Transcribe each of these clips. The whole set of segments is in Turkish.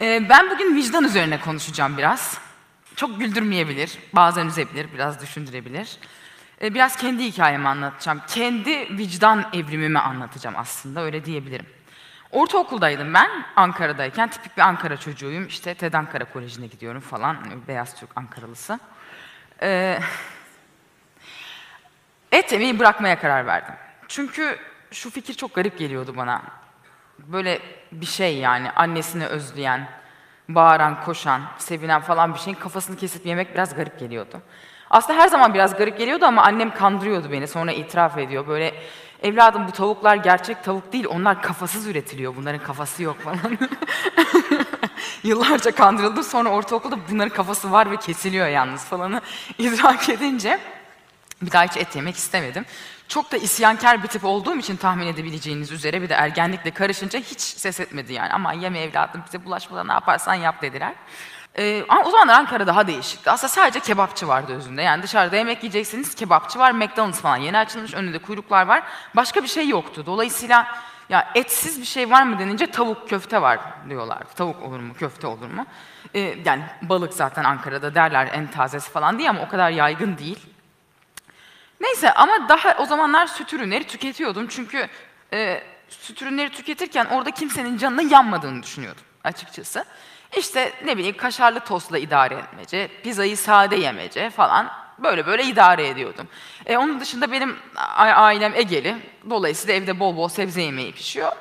Ee, ben bugün vicdan üzerine konuşacağım biraz. Çok güldürmeyebilir, bazen üzebilir, biraz düşündürebilir. Ee, biraz kendi hikayemi anlatacağım. Kendi vicdan evrimimi anlatacağım aslında, öyle diyebilirim. Ortaokuldaydım ben, Ankara'dayken. Tipik bir Ankara çocuğuyum. İşte TED Ankara Koleji'ne gidiyorum falan, beyaz Türk Ankaralısı. Ee, et yemeyi bırakmaya karar verdim. Çünkü şu fikir çok garip geliyordu bana. Böyle bir şey yani annesini özleyen, bağıran, koşan, sevinen falan bir şeyin kafasını kesip yemek biraz garip geliyordu. Aslında her zaman biraz garip geliyordu ama annem kandırıyordu beni. Sonra itiraf ediyor. Böyle evladım bu tavuklar gerçek tavuk değil. Onlar kafasız üretiliyor. Bunların kafası yok falan. Yıllarca kandırıldım. Sonra ortaokulda bunların kafası var ve kesiliyor yalnız falanı idrak edince bir daha hiç et yemek istemedim. Çok da isyankar bir tip olduğum için tahmin edebileceğiniz üzere bir de ergenlikle karışınca hiç ses etmedi yani. Ama yeme evladım bize bulaşmadan ne yaparsan yap dediler. Ee, ama o zamanlar Ankara daha değişikti. Aslında sadece kebapçı vardı özünde. Yani dışarıda yemek yiyeceksiniz kebapçı var, McDonald's falan yeni açılmış önünde kuyruklar var. Başka bir şey yoktu. Dolayısıyla ya etsiz bir şey var mı denince tavuk köfte var diyorlar. Tavuk olur mu, köfte olur mu? Ee, yani balık zaten Ankara'da derler en tazesi falan diye ama o kadar yaygın değil. Neyse ama daha o zamanlar süt ürünleri tüketiyordum çünkü e, süt ürünleri tüketirken orada kimsenin canının yanmadığını düşünüyordum açıkçası. İşte ne bileyim kaşarlı tostla idare etmece, pizzayı sade yemece falan böyle böyle idare ediyordum. E, onun dışında benim ailem Egeli, dolayısıyla evde bol bol sebze yemeği pişiyor.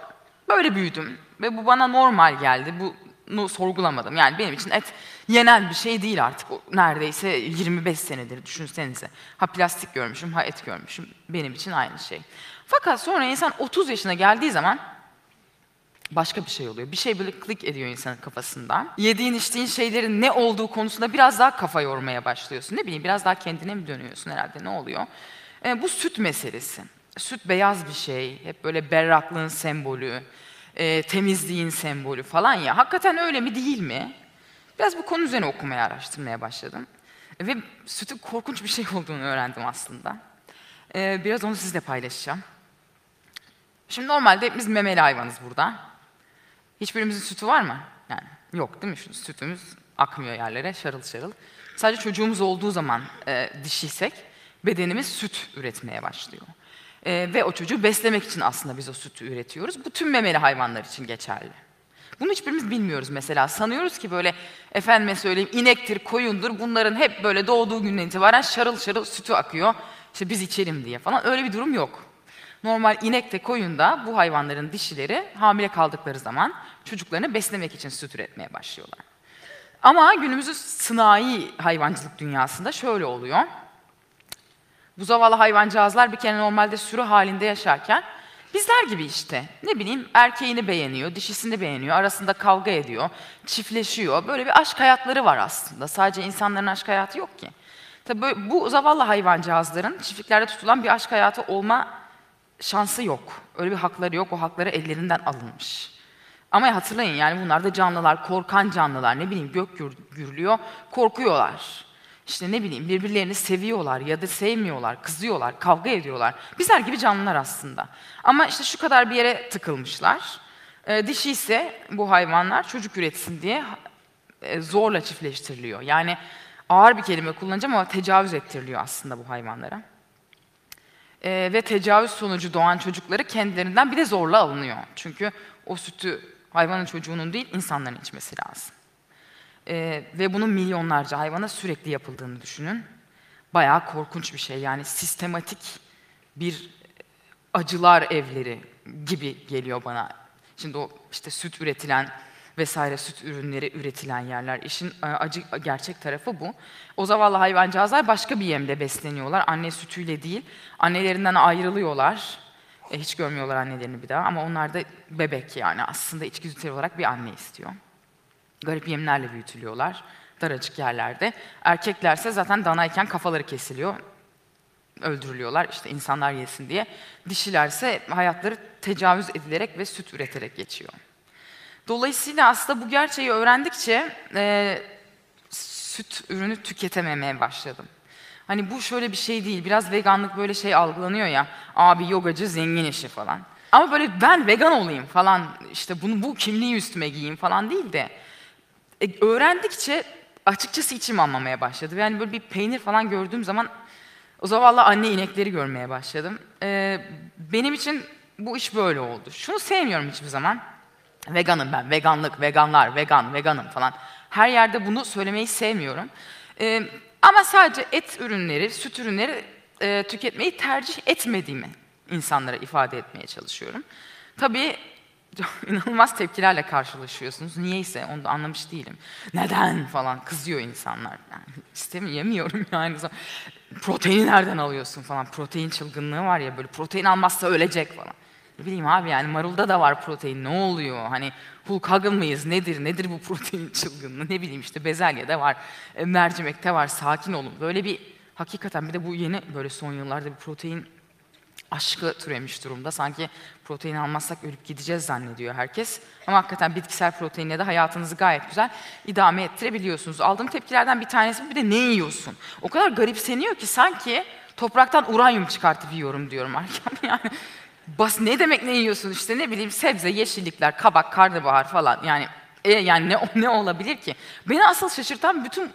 Böyle büyüdüm ve bu bana normal geldi. Bunu sorgulamadım. Yani benim için et yenen bir şey değil artık. Neredeyse 25 senedir düşünsenize. Ha plastik görmüşüm, ha et görmüşüm. Benim için aynı şey. Fakat sonra insan 30 yaşına geldiği zaman başka bir şey oluyor. Bir şey böyle klik ediyor insanın kafasında. Yediğin içtiğin şeylerin ne olduğu konusunda biraz daha kafa yormaya başlıyorsun. Ne bileyim biraz daha kendine mi dönüyorsun herhalde ne oluyor? E, bu süt meselesi. Süt beyaz bir şey. Hep böyle berraklığın sembolü. E, temizliğin sembolü falan ya. Hakikaten öyle mi değil mi? Biraz bu konu üzerine okumaya, araştırmaya başladım. Ve sütün korkunç bir şey olduğunu öğrendim aslında. Ee, biraz onu sizle paylaşacağım. Şimdi normalde biz memeli hayvanız burada. Hiçbirimizin sütü var mı? Yani yok değil mi? Şu sütümüz akmıyor yerlere şarıl şarıl. Sadece çocuğumuz olduğu zaman e, dişiysek bedenimiz süt üretmeye başlıyor. E, ve o çocuğu beslemek için aslında biz o sütü üretiyoruz. Bu tüm memeli hayvanlar için geçerli. Bunu hiçbirimiz bilmiyoruz mesela. Sanıyoruz ki böyle efendime söyleyeyim inektir, koyundur bunların hep böyle doğduğu günden itibaren şarıl şarıl sütü akıyor. İşte biz içelim diye falan. Öyle bir durum yok. Normal inek de koyun da bu hayvanların dişileri hamile kaldıkları zaman çocuklarını beslemek için süt üretmeye başlıyorlar. Ama günümüzün sınai hayvancılık dünyasında şöyle oluyor. Bu zavallı hayvancağızlar bir kere normalde sürü halinde yaşarken Bizler gibi işte. Ne bileyim erkeğini beğeniyor, dişisini beğeniyor, arasında kavga ediyor, çiftleşiyor. Böyle bir aşk hayatları var aslında. Sadece insanların aşk hayatı yok ki. Tabii bu zavallı hayvancağızların çiftliklerde tutulan bir aşk hayatı olma şansı yok. Öyle bir hakları yok. O hakları ellerinden alınmış. Ama hatırlayın yani bunlar da canlılar, korkan canlılar. Ne bileyim gök gürlüyor, korkuyorlar. İşte ne bileyim birbirlerini seviyorlar ya da sevmiyorlar, kızıyorlar, kavga ediyorlar. Bizler gibi canlılar aslında. Ama işte şu kadar bir yere tıkılmışlar. E, dişi ise bu hayvanlar çocuk üretsin diye e, zorla çiftleştiriliyor. Yani ağır bir kelime kullanacağım ama tecavüz ettiriliyor aslında bu hayvanlara. E, ve tecavüz sonucu doğan çocukları kendilerinden bir de zorla alınıyor. Çünkü o sütü hayvanın çocuğunun değil insanların içmesi lazım. Ee, ve bunun milyonlarca hayvana sürekli yapıldığını düşünün. Bayağı korkunç bir şey. Yani sistematik bir acılar evleri gibi geliyor bana. Şimdi o işte süt üretilen vesaire süt ürünleri üretilen yerler. İşin e, acı gerçek tarafı bu. O zavallı hayvancağızlar başka bir yemde besleniyorlar. Anne sütüyle değil. Annelerinden ayrılıyorlar. E, hiç görmüyorlar annelerini bir daha ama onlar da bebek yani aslında içgüdüsel olarak bir anne istiyor. Garip yemlerle büyütülüyorlar daracık yerlerde. Erkeklerse zaten danayken kafaları kesiliyor. Öldürülüyorlar işte insanlar yesin diye. Dişilerse hayatları tecavüz edilerek ve süt üreterek geçiyor. Dolayısıyla aslında bu gerçeği öğrendikçe e, süt ürünü tüketememeye başladım. Hani bu şöyle bir şey değil. Biraz veganlık böyle şey algılanıyor ya. Abi yogacı zengin işi falan. Ama böyle ben vegan olayım falan işte bunu bu kimliği üstüme giyeyim falan değil de E, öğrendikçe açıkçası içim almamaya başladı. Yani böyle bir peynir falan gördüğüm zaman o zavallı anne inekleri görmeye başladım. E, benim için bu iş böyle oldu. Şunu sevmiyorum hiçbir zaman. Veganım ben, veganlık, veganlar, vegan, veganım falan. Her yerde bunu söylemeyi sevmiyorum. E, ama sadece et ürünleri, süt ürünleri e, tüketmeyi tercih etmediğimi insanlara ifade etmeye çalışıyorum. Tabii inanılmaz tepkilerle karşılaşıyorsunuz. Niyeyse onu da anlamış değilim. Neden falan kızıyor insanlar. Yani istemiyorum, yemiyorum yani. Proteini nereden alıyorsun falan. Protein çılgınlığı var ya böyle protein almazsa ölecek falan. Ne bileyim abi yani marulda da var protein ne oluyor? Hani Hulk Hogan mıyız? Nedir? Nedir bu protein çılgınlığı? Ne bileyim işte bezelyede var, e, mercimekte var. Sakin olun. Böyle bir hakikaten bir de bu yeni böyle son yıllarda bir protein aşkı türemiş durumda. Sanki protein almazsak ölüp gideceğiz zannediyor herkes. Ama hakikaten bitkisel proteinle de hayatınızı gayet güzel idame ettirebiliyorsunuz. Aldığım tepkilerden bir tanesi bir de ne yiyorsun? O kadar garipseniyor ki sanki topraktan uranyum çıkartıp yiyorum diyorum yani bas ne demek ne yiyorsun işte ne bileyim sebze, yeşillikler, kabak, karnabahar falan yani e, yani ne ne olabilir ki? Beni asıl şaşırtan bütün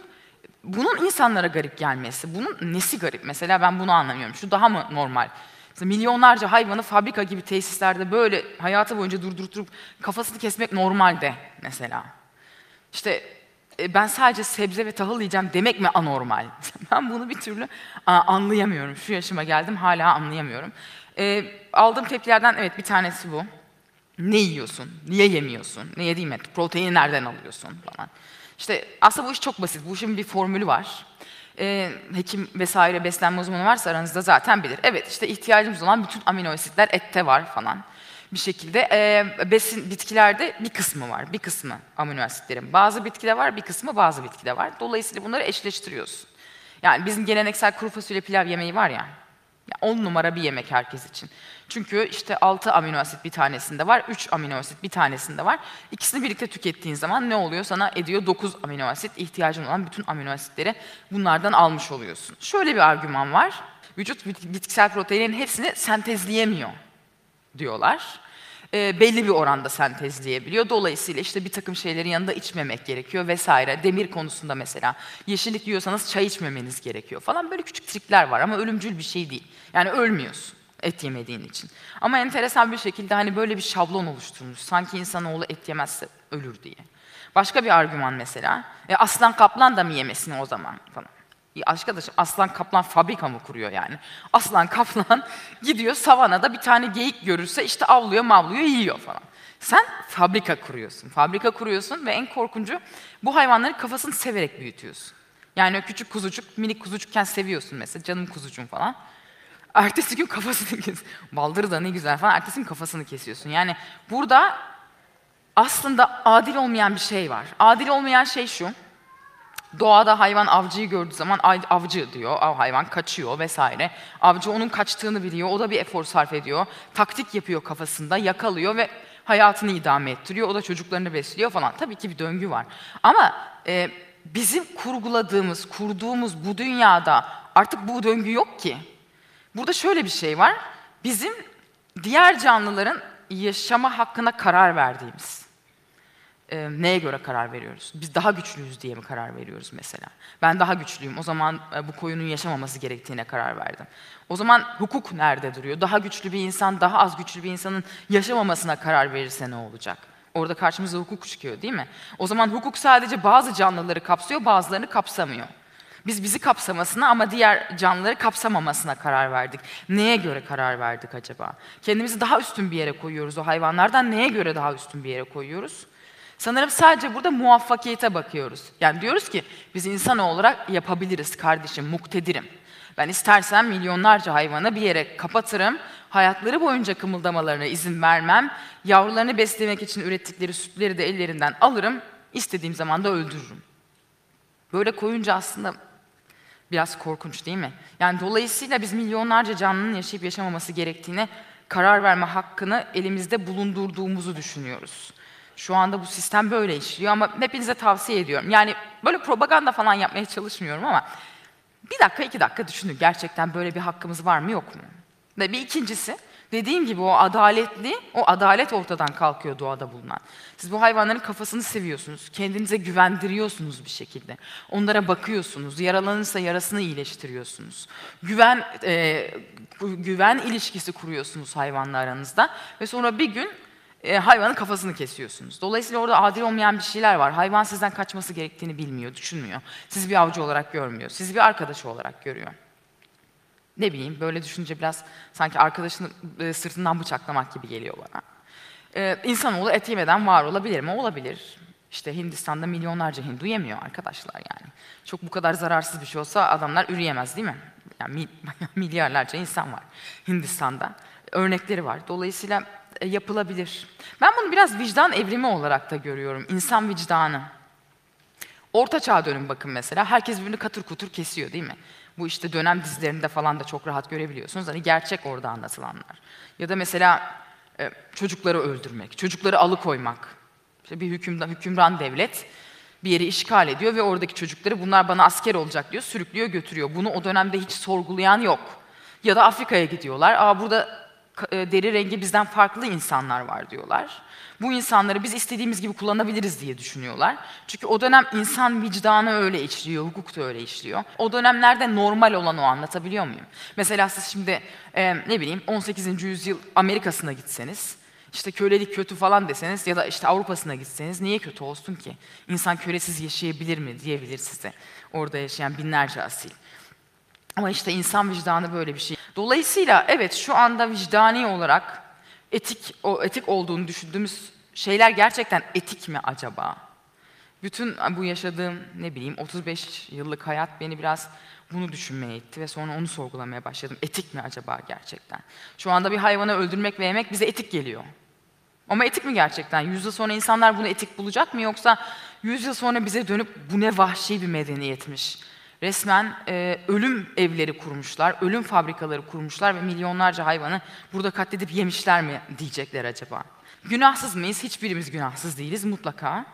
bunun insanlara garip gelmesi. Bunun nesi garip? Mesela ben bunu anlamıyorum. Şu daha mı normal? Mesela milyonlarca hayvanı fabrika gibi tesislerde böyle hayatı boyunca durdurup kafasını kesmek normalde mesela. İşte e, ben sadece sebze ve tahıl yiyeceğim demek mi anormal? Ben bunu bir türlü anlayamıyorum. Şu yaşıma geldim hala anlayamıyorum. E, aldığım tepkilerden evet bir tanesi bu. Ne yiyorsun? Niye yemiyorsun? Ne yediğim et? Proteini nereden alıyorsun falan. İşte aslında bu iş çok basit. Bu işin bir formülü var. E, hekim vesaire beslenme uzmanı varsa aranızda zaten bilir. Evet işte ihtiyacımız olan bütün amino asitler ette var falan. Bir şekilde e, besin bitkilerde bir kısmı var. Bir kısmı amino asitlerin. Bazı bitkide var, bir kısmı bazı bitkide var. Dolayısıyla bunları eşleştiriyorsun. Yani bizim geleneksel kuru fasulye pilav yemeği var ya. Yani 10 numara bir yemek herkes için. Çünkü işte 6 amino asit bir tanesinde var, 3 amino asit bir tanesinde var. İkisini birlikte tükettiğin zaman ne oluyor? Sana ediyor 9 amino asit. ihtiyacın olan bütün amino asitleri bunlardan almış oluyorsun. Şöyle bir argüman var. Vücut bitkisel proteinlerin hepsini sentezleyemiyor diyorlar e, belli bir oranda sentezleyebiliyor. Dolayısıyla işte bir takım şeylerin yanında içmemek gerekiyor vesaire. Demir konusunda mesela yeşillik yiyorsanız çay içmemeniz gerekiyor falan böyle küçük trikler var ama ölümcül bir şey değil. Yani ölmüyorsun et yemediğin için. Ama enteresan bir şekilde hani böyle bir şablon oluşturmuş. Sanki insanoğlu et yemezse ölür diye. Başka bir argüman mesela. E, aslan kaplan da mı yemesin o zaman falan. Arkadaşım aslan kaplan fabrika mı kuruyor yani? Aslan kaplan gidiyor savanada bir tane geyik görürse işte avlıyor mavlıyor yiyor falan. Sen fabrika kuruyorsun. Fabrika kuruyorsun ve en korkuncu bu hayvanların kafasını severek büyütüyorsun. Yani o küçük kuzucuk, minik kuzucukken seviyorsun mesela canım kuzucuğum falan. Ertesi gün kafasını kes. Baldırı da ne güzel falan. Ertesi gün kafasını kesiyorsun. Yani burada aslında adil olmayan bir şey var. Adil olmayan şey şu. Doğada hayvan avcıyı gördüğü zaman avcı diyor, av hayvan kaçıyor vesaire. Avcı onun kaçtığını biliyor, o da bir efor sarf ediyor. Taktik yapıyor kafasında, yakalıyor ve hayatını idame ettiriyor. O da çocuklarını besliyor falan. Tabii ki bir döngü var. Ama e, bizim kurguladığımız, kurduğumuz bu dünyada artık bu döngü yok ki. Burada şöyle bir şey var. Bizim diğer canlıların yaşama hakkına karar verdiğimiz e, neye göre karar veriyoruz? Biz daha güçlüyüz diye mi karar veriyoruz mesela? Ben daha güçlüyüm, o zaman e, bu koyunun yaşamaması gerektiğine karar verdim. O zaman hukuk nerede duruyor? Daha güçlü bir insan, daha az güçlü bir insanın yaşamamasına karar verirse ne olacak? Orada karşımıza hukuk çıkıyor değil mi? O zaman hukuk sadece bazı canlıları kapsıyor, bazılarını kapsamıyor. Biz bizi kapsamasına ama diğer canlıları kapsamamasına karar verdik. Neye göre karar verdik acaba? Kendimizi daha üstün bir yere koyuyoruz o hayvanlardan. Neye göre daha üstün bir yere koyuyoruz? Sanırım sadece burada muvaffakiyete bakıyoruz. Yani diyoruz ki biz insan olarak yapabiliriz kardeşim, muktedirim. Ben istersen milyonlarca hayvanı bir yere kapatırım, hayatları boyunca kımıldamalarına izin vermem, yavrularını beslemek için ürettikleri sütleri de ellerinden alırım, istediğim zaman da öldürürüm. Böyle koyunca aslında biraz korkunç değil mi? Yani dolayısıyla biz milyonlarca canlının yaşayıp yaşamaması gerektiğine karar verme hakkını elimizde bulundurduğumuzu düşünüyoruz. Şu anda bu sistem böyle işliyor ama hepinize tavsiye ediyorum. Yani böyle propaganda falan yapmaya çalışmıyorum ama bir dakika iki dakika düşünün gerçekten böyle bir hakkımız var mı yok mu? Ve bir ikincisi Dediğim gibi o adaletli, o adalet ortadan kalkıyor doğada bulunan. Siz bu hayvanların kafasını seviyorsunuz, kendinize güvendiriyorsunuz bir şekilde. Onlara bakıyorsunuz, yaralanırsa yarasını iyileştiriyorsunuz. Güven e, güven ilişkisi kuruyorsunuz hayvanla aranızda ve sonra bir gün e, hayvanın kafasını kesiyorsunuz. Dolayısıyla orada adil olmayan bir şeyler var. Hayvan sizden kaçması gerektiğini bilmiyor, düşünmüyor. Sizi bir avcı olarak görmüyor, sizi bir arkadaşı olarak görüyor. Ne bileyim böyle düşünce biraz sanki arkadaşını e, sırtından bıçaklamak gibi geliyor bana. Ee, insanoğlu et yemeden var olabilir mi? Olabilir. İşte Hindistan'da milyonlarca Hindu yemiyor arkadaşlar yani. Çok bu kadar zararsız bir şey olsa adamlar üreyemez değil mi? Yani mi- milyarlarca insan var Hindistan'da. Örnekleri var. Dolayısıyla e, yapılabilir. Ben bunu biraz vicdan evrimi olarak da görüyorum. İnsan vicdanı. Orta çağ dönüm bakın mesela. Herkes birbirini katır kutur kesiyor değil mi? Bu işte dönem dizilerinde falan da çok rahat görebiliyorsunuz. Hani gerçek orada anlatılanlar. Ya da mesela e, çocukları öldürmek, çocukları alıkoymak. İşte bir hükümdan, hükümran devlet bir yeri işgal ediyor ve oradaki çocukları bunlar bana asker olacak diyor, sürüklüyor götürüyor. Bunu o dönemde hiç sorgulayan yok. Ya da Afrika'ya gidiyorlar. Aa burada e, deri rengi bizden farklı insanlar var diyorlar. Bu insanları biz istediğimiz gibi kullanabiliriz diye düşünüyorlar. Çünkü o dönem insan vicdanı öyle işliyor, hukuk da öyle işliyor. O dönemlerde normal olan o anlatabiliyor muyum? Mesela siz şimdi e, ne bileyim 18. yüzyıl Amerika'sına gitseniz, işte kölelik kötü falan deseniz ya da işte Avrupa'sına gitseniz niye kötü olsun ki? İnsan kölesiz yaşayabilir mi diyebilir size orada yaşayan binlerce asil. Ama işte insan vicdanı böyle bir şey. Dolayısıyla evet şu anda vicdani olarak etik o etik olduğunu düşündüğümüz şeyler gerçekten etik mi acaba? Bütün bu yaşadığım ne bileyim 35 yıllık hayat beni biraz bunu düşünmeye itti ve sonra onu sorgulamaya başladım. Etik mi acaba gerçekten? Şu anda bir hayvanı öldürmek ve yemek bize etik geliyor. Ama etik mi gerçekten? Yüz yıl sonra insanlar bunu etik bulacak mı yoksa yüz yıl sonra bize dönüp bu ne vahşi bir medeniyetmiş. Resmen e, ölüm evleri kurmuşlar, ölüm fabrikaları kurmuşlar ve milyonlarca hayvanı burada katledip yemişler mi diyecekler acaba? Günahsız mıyız? Hiçbirimiz günahsız değiliz mutlaka.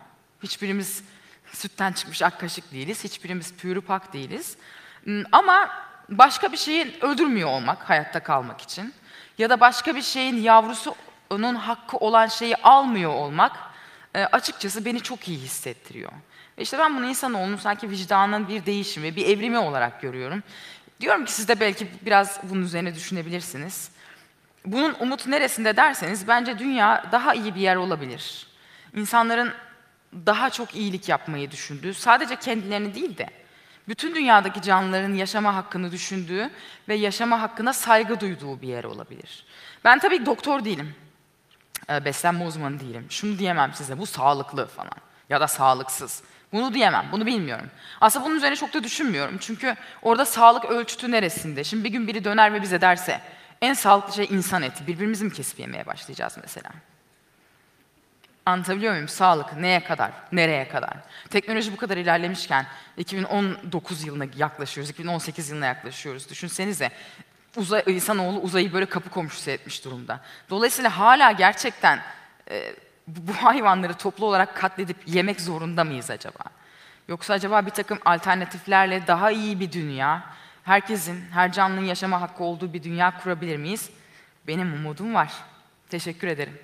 Hiçbirimiz sütten çıkmış ak kaşık değiliz. Hiçbirimiz pürü pak değiliz. Hmm, Ama başka bir şeyin öldürmüyor olmak hayatta kalmak için ya da başka bir şeyin yavrusunun hakkı olan şeyi almıyor olmak e, açıkçası beni çok iyi hissettiriyor. Ve işte ben bunu insanoğlunun sanki vicdanın bir değişimi, bir evrimi olarak görüyorum. Diyorum ki siz de belki biraz bunun üzerine düşünebilirsiniz. Bunun umut neresinde derseniz bence dünya daha iyi bir yer olabilir. İnsanların daha çok iyilik yapmayı düşündüğü, sadece kendilerini değil de bütün dünyadaki canlıların yaşama hakkını düşündüğü ve yaşama hakkına saygı duyduğu bir yer olabilir. Ben tabii doktor değilim. Ee, beslenme uzmanı değilim. Şunu diyemem size, bu sağlıklı falan ya da sağlıksız. Bunu diyemem, bunu bilmiyorum. Aslında bunun üzerine çok da düşünmüyorum. Çünkü orada sağlık ölçütü neresinde? Şimdi bir gün biri döner ve bize derse, en sağlıklı şey insan eti. Birbirimizi mi kesip yemeye başlayacağız mesela? Anlatabiliyor muyum? Sağlık neye kadar, nereye kadar? Teknoloji bu kadar ilerlemişken 2019 yılına yaklaşıyoruz, 2018 yılına yaklaşıyoruz. Düşünsenize uzay, insanoğlu uzayı böyle kapı komşusu etmiş durumda. Dolayısıyla hala gerçekten e, bu hayvanları toplu olarak katledip yemek zorunda mıyız acaba? Yoksa acaba bir takım alternatiflerle daha iyi bir dünya, herkesin, her canlının yaşama hakkı olduğu bir dünya kurabilir miyiz? Benim umudum var. Teşekkür ederim.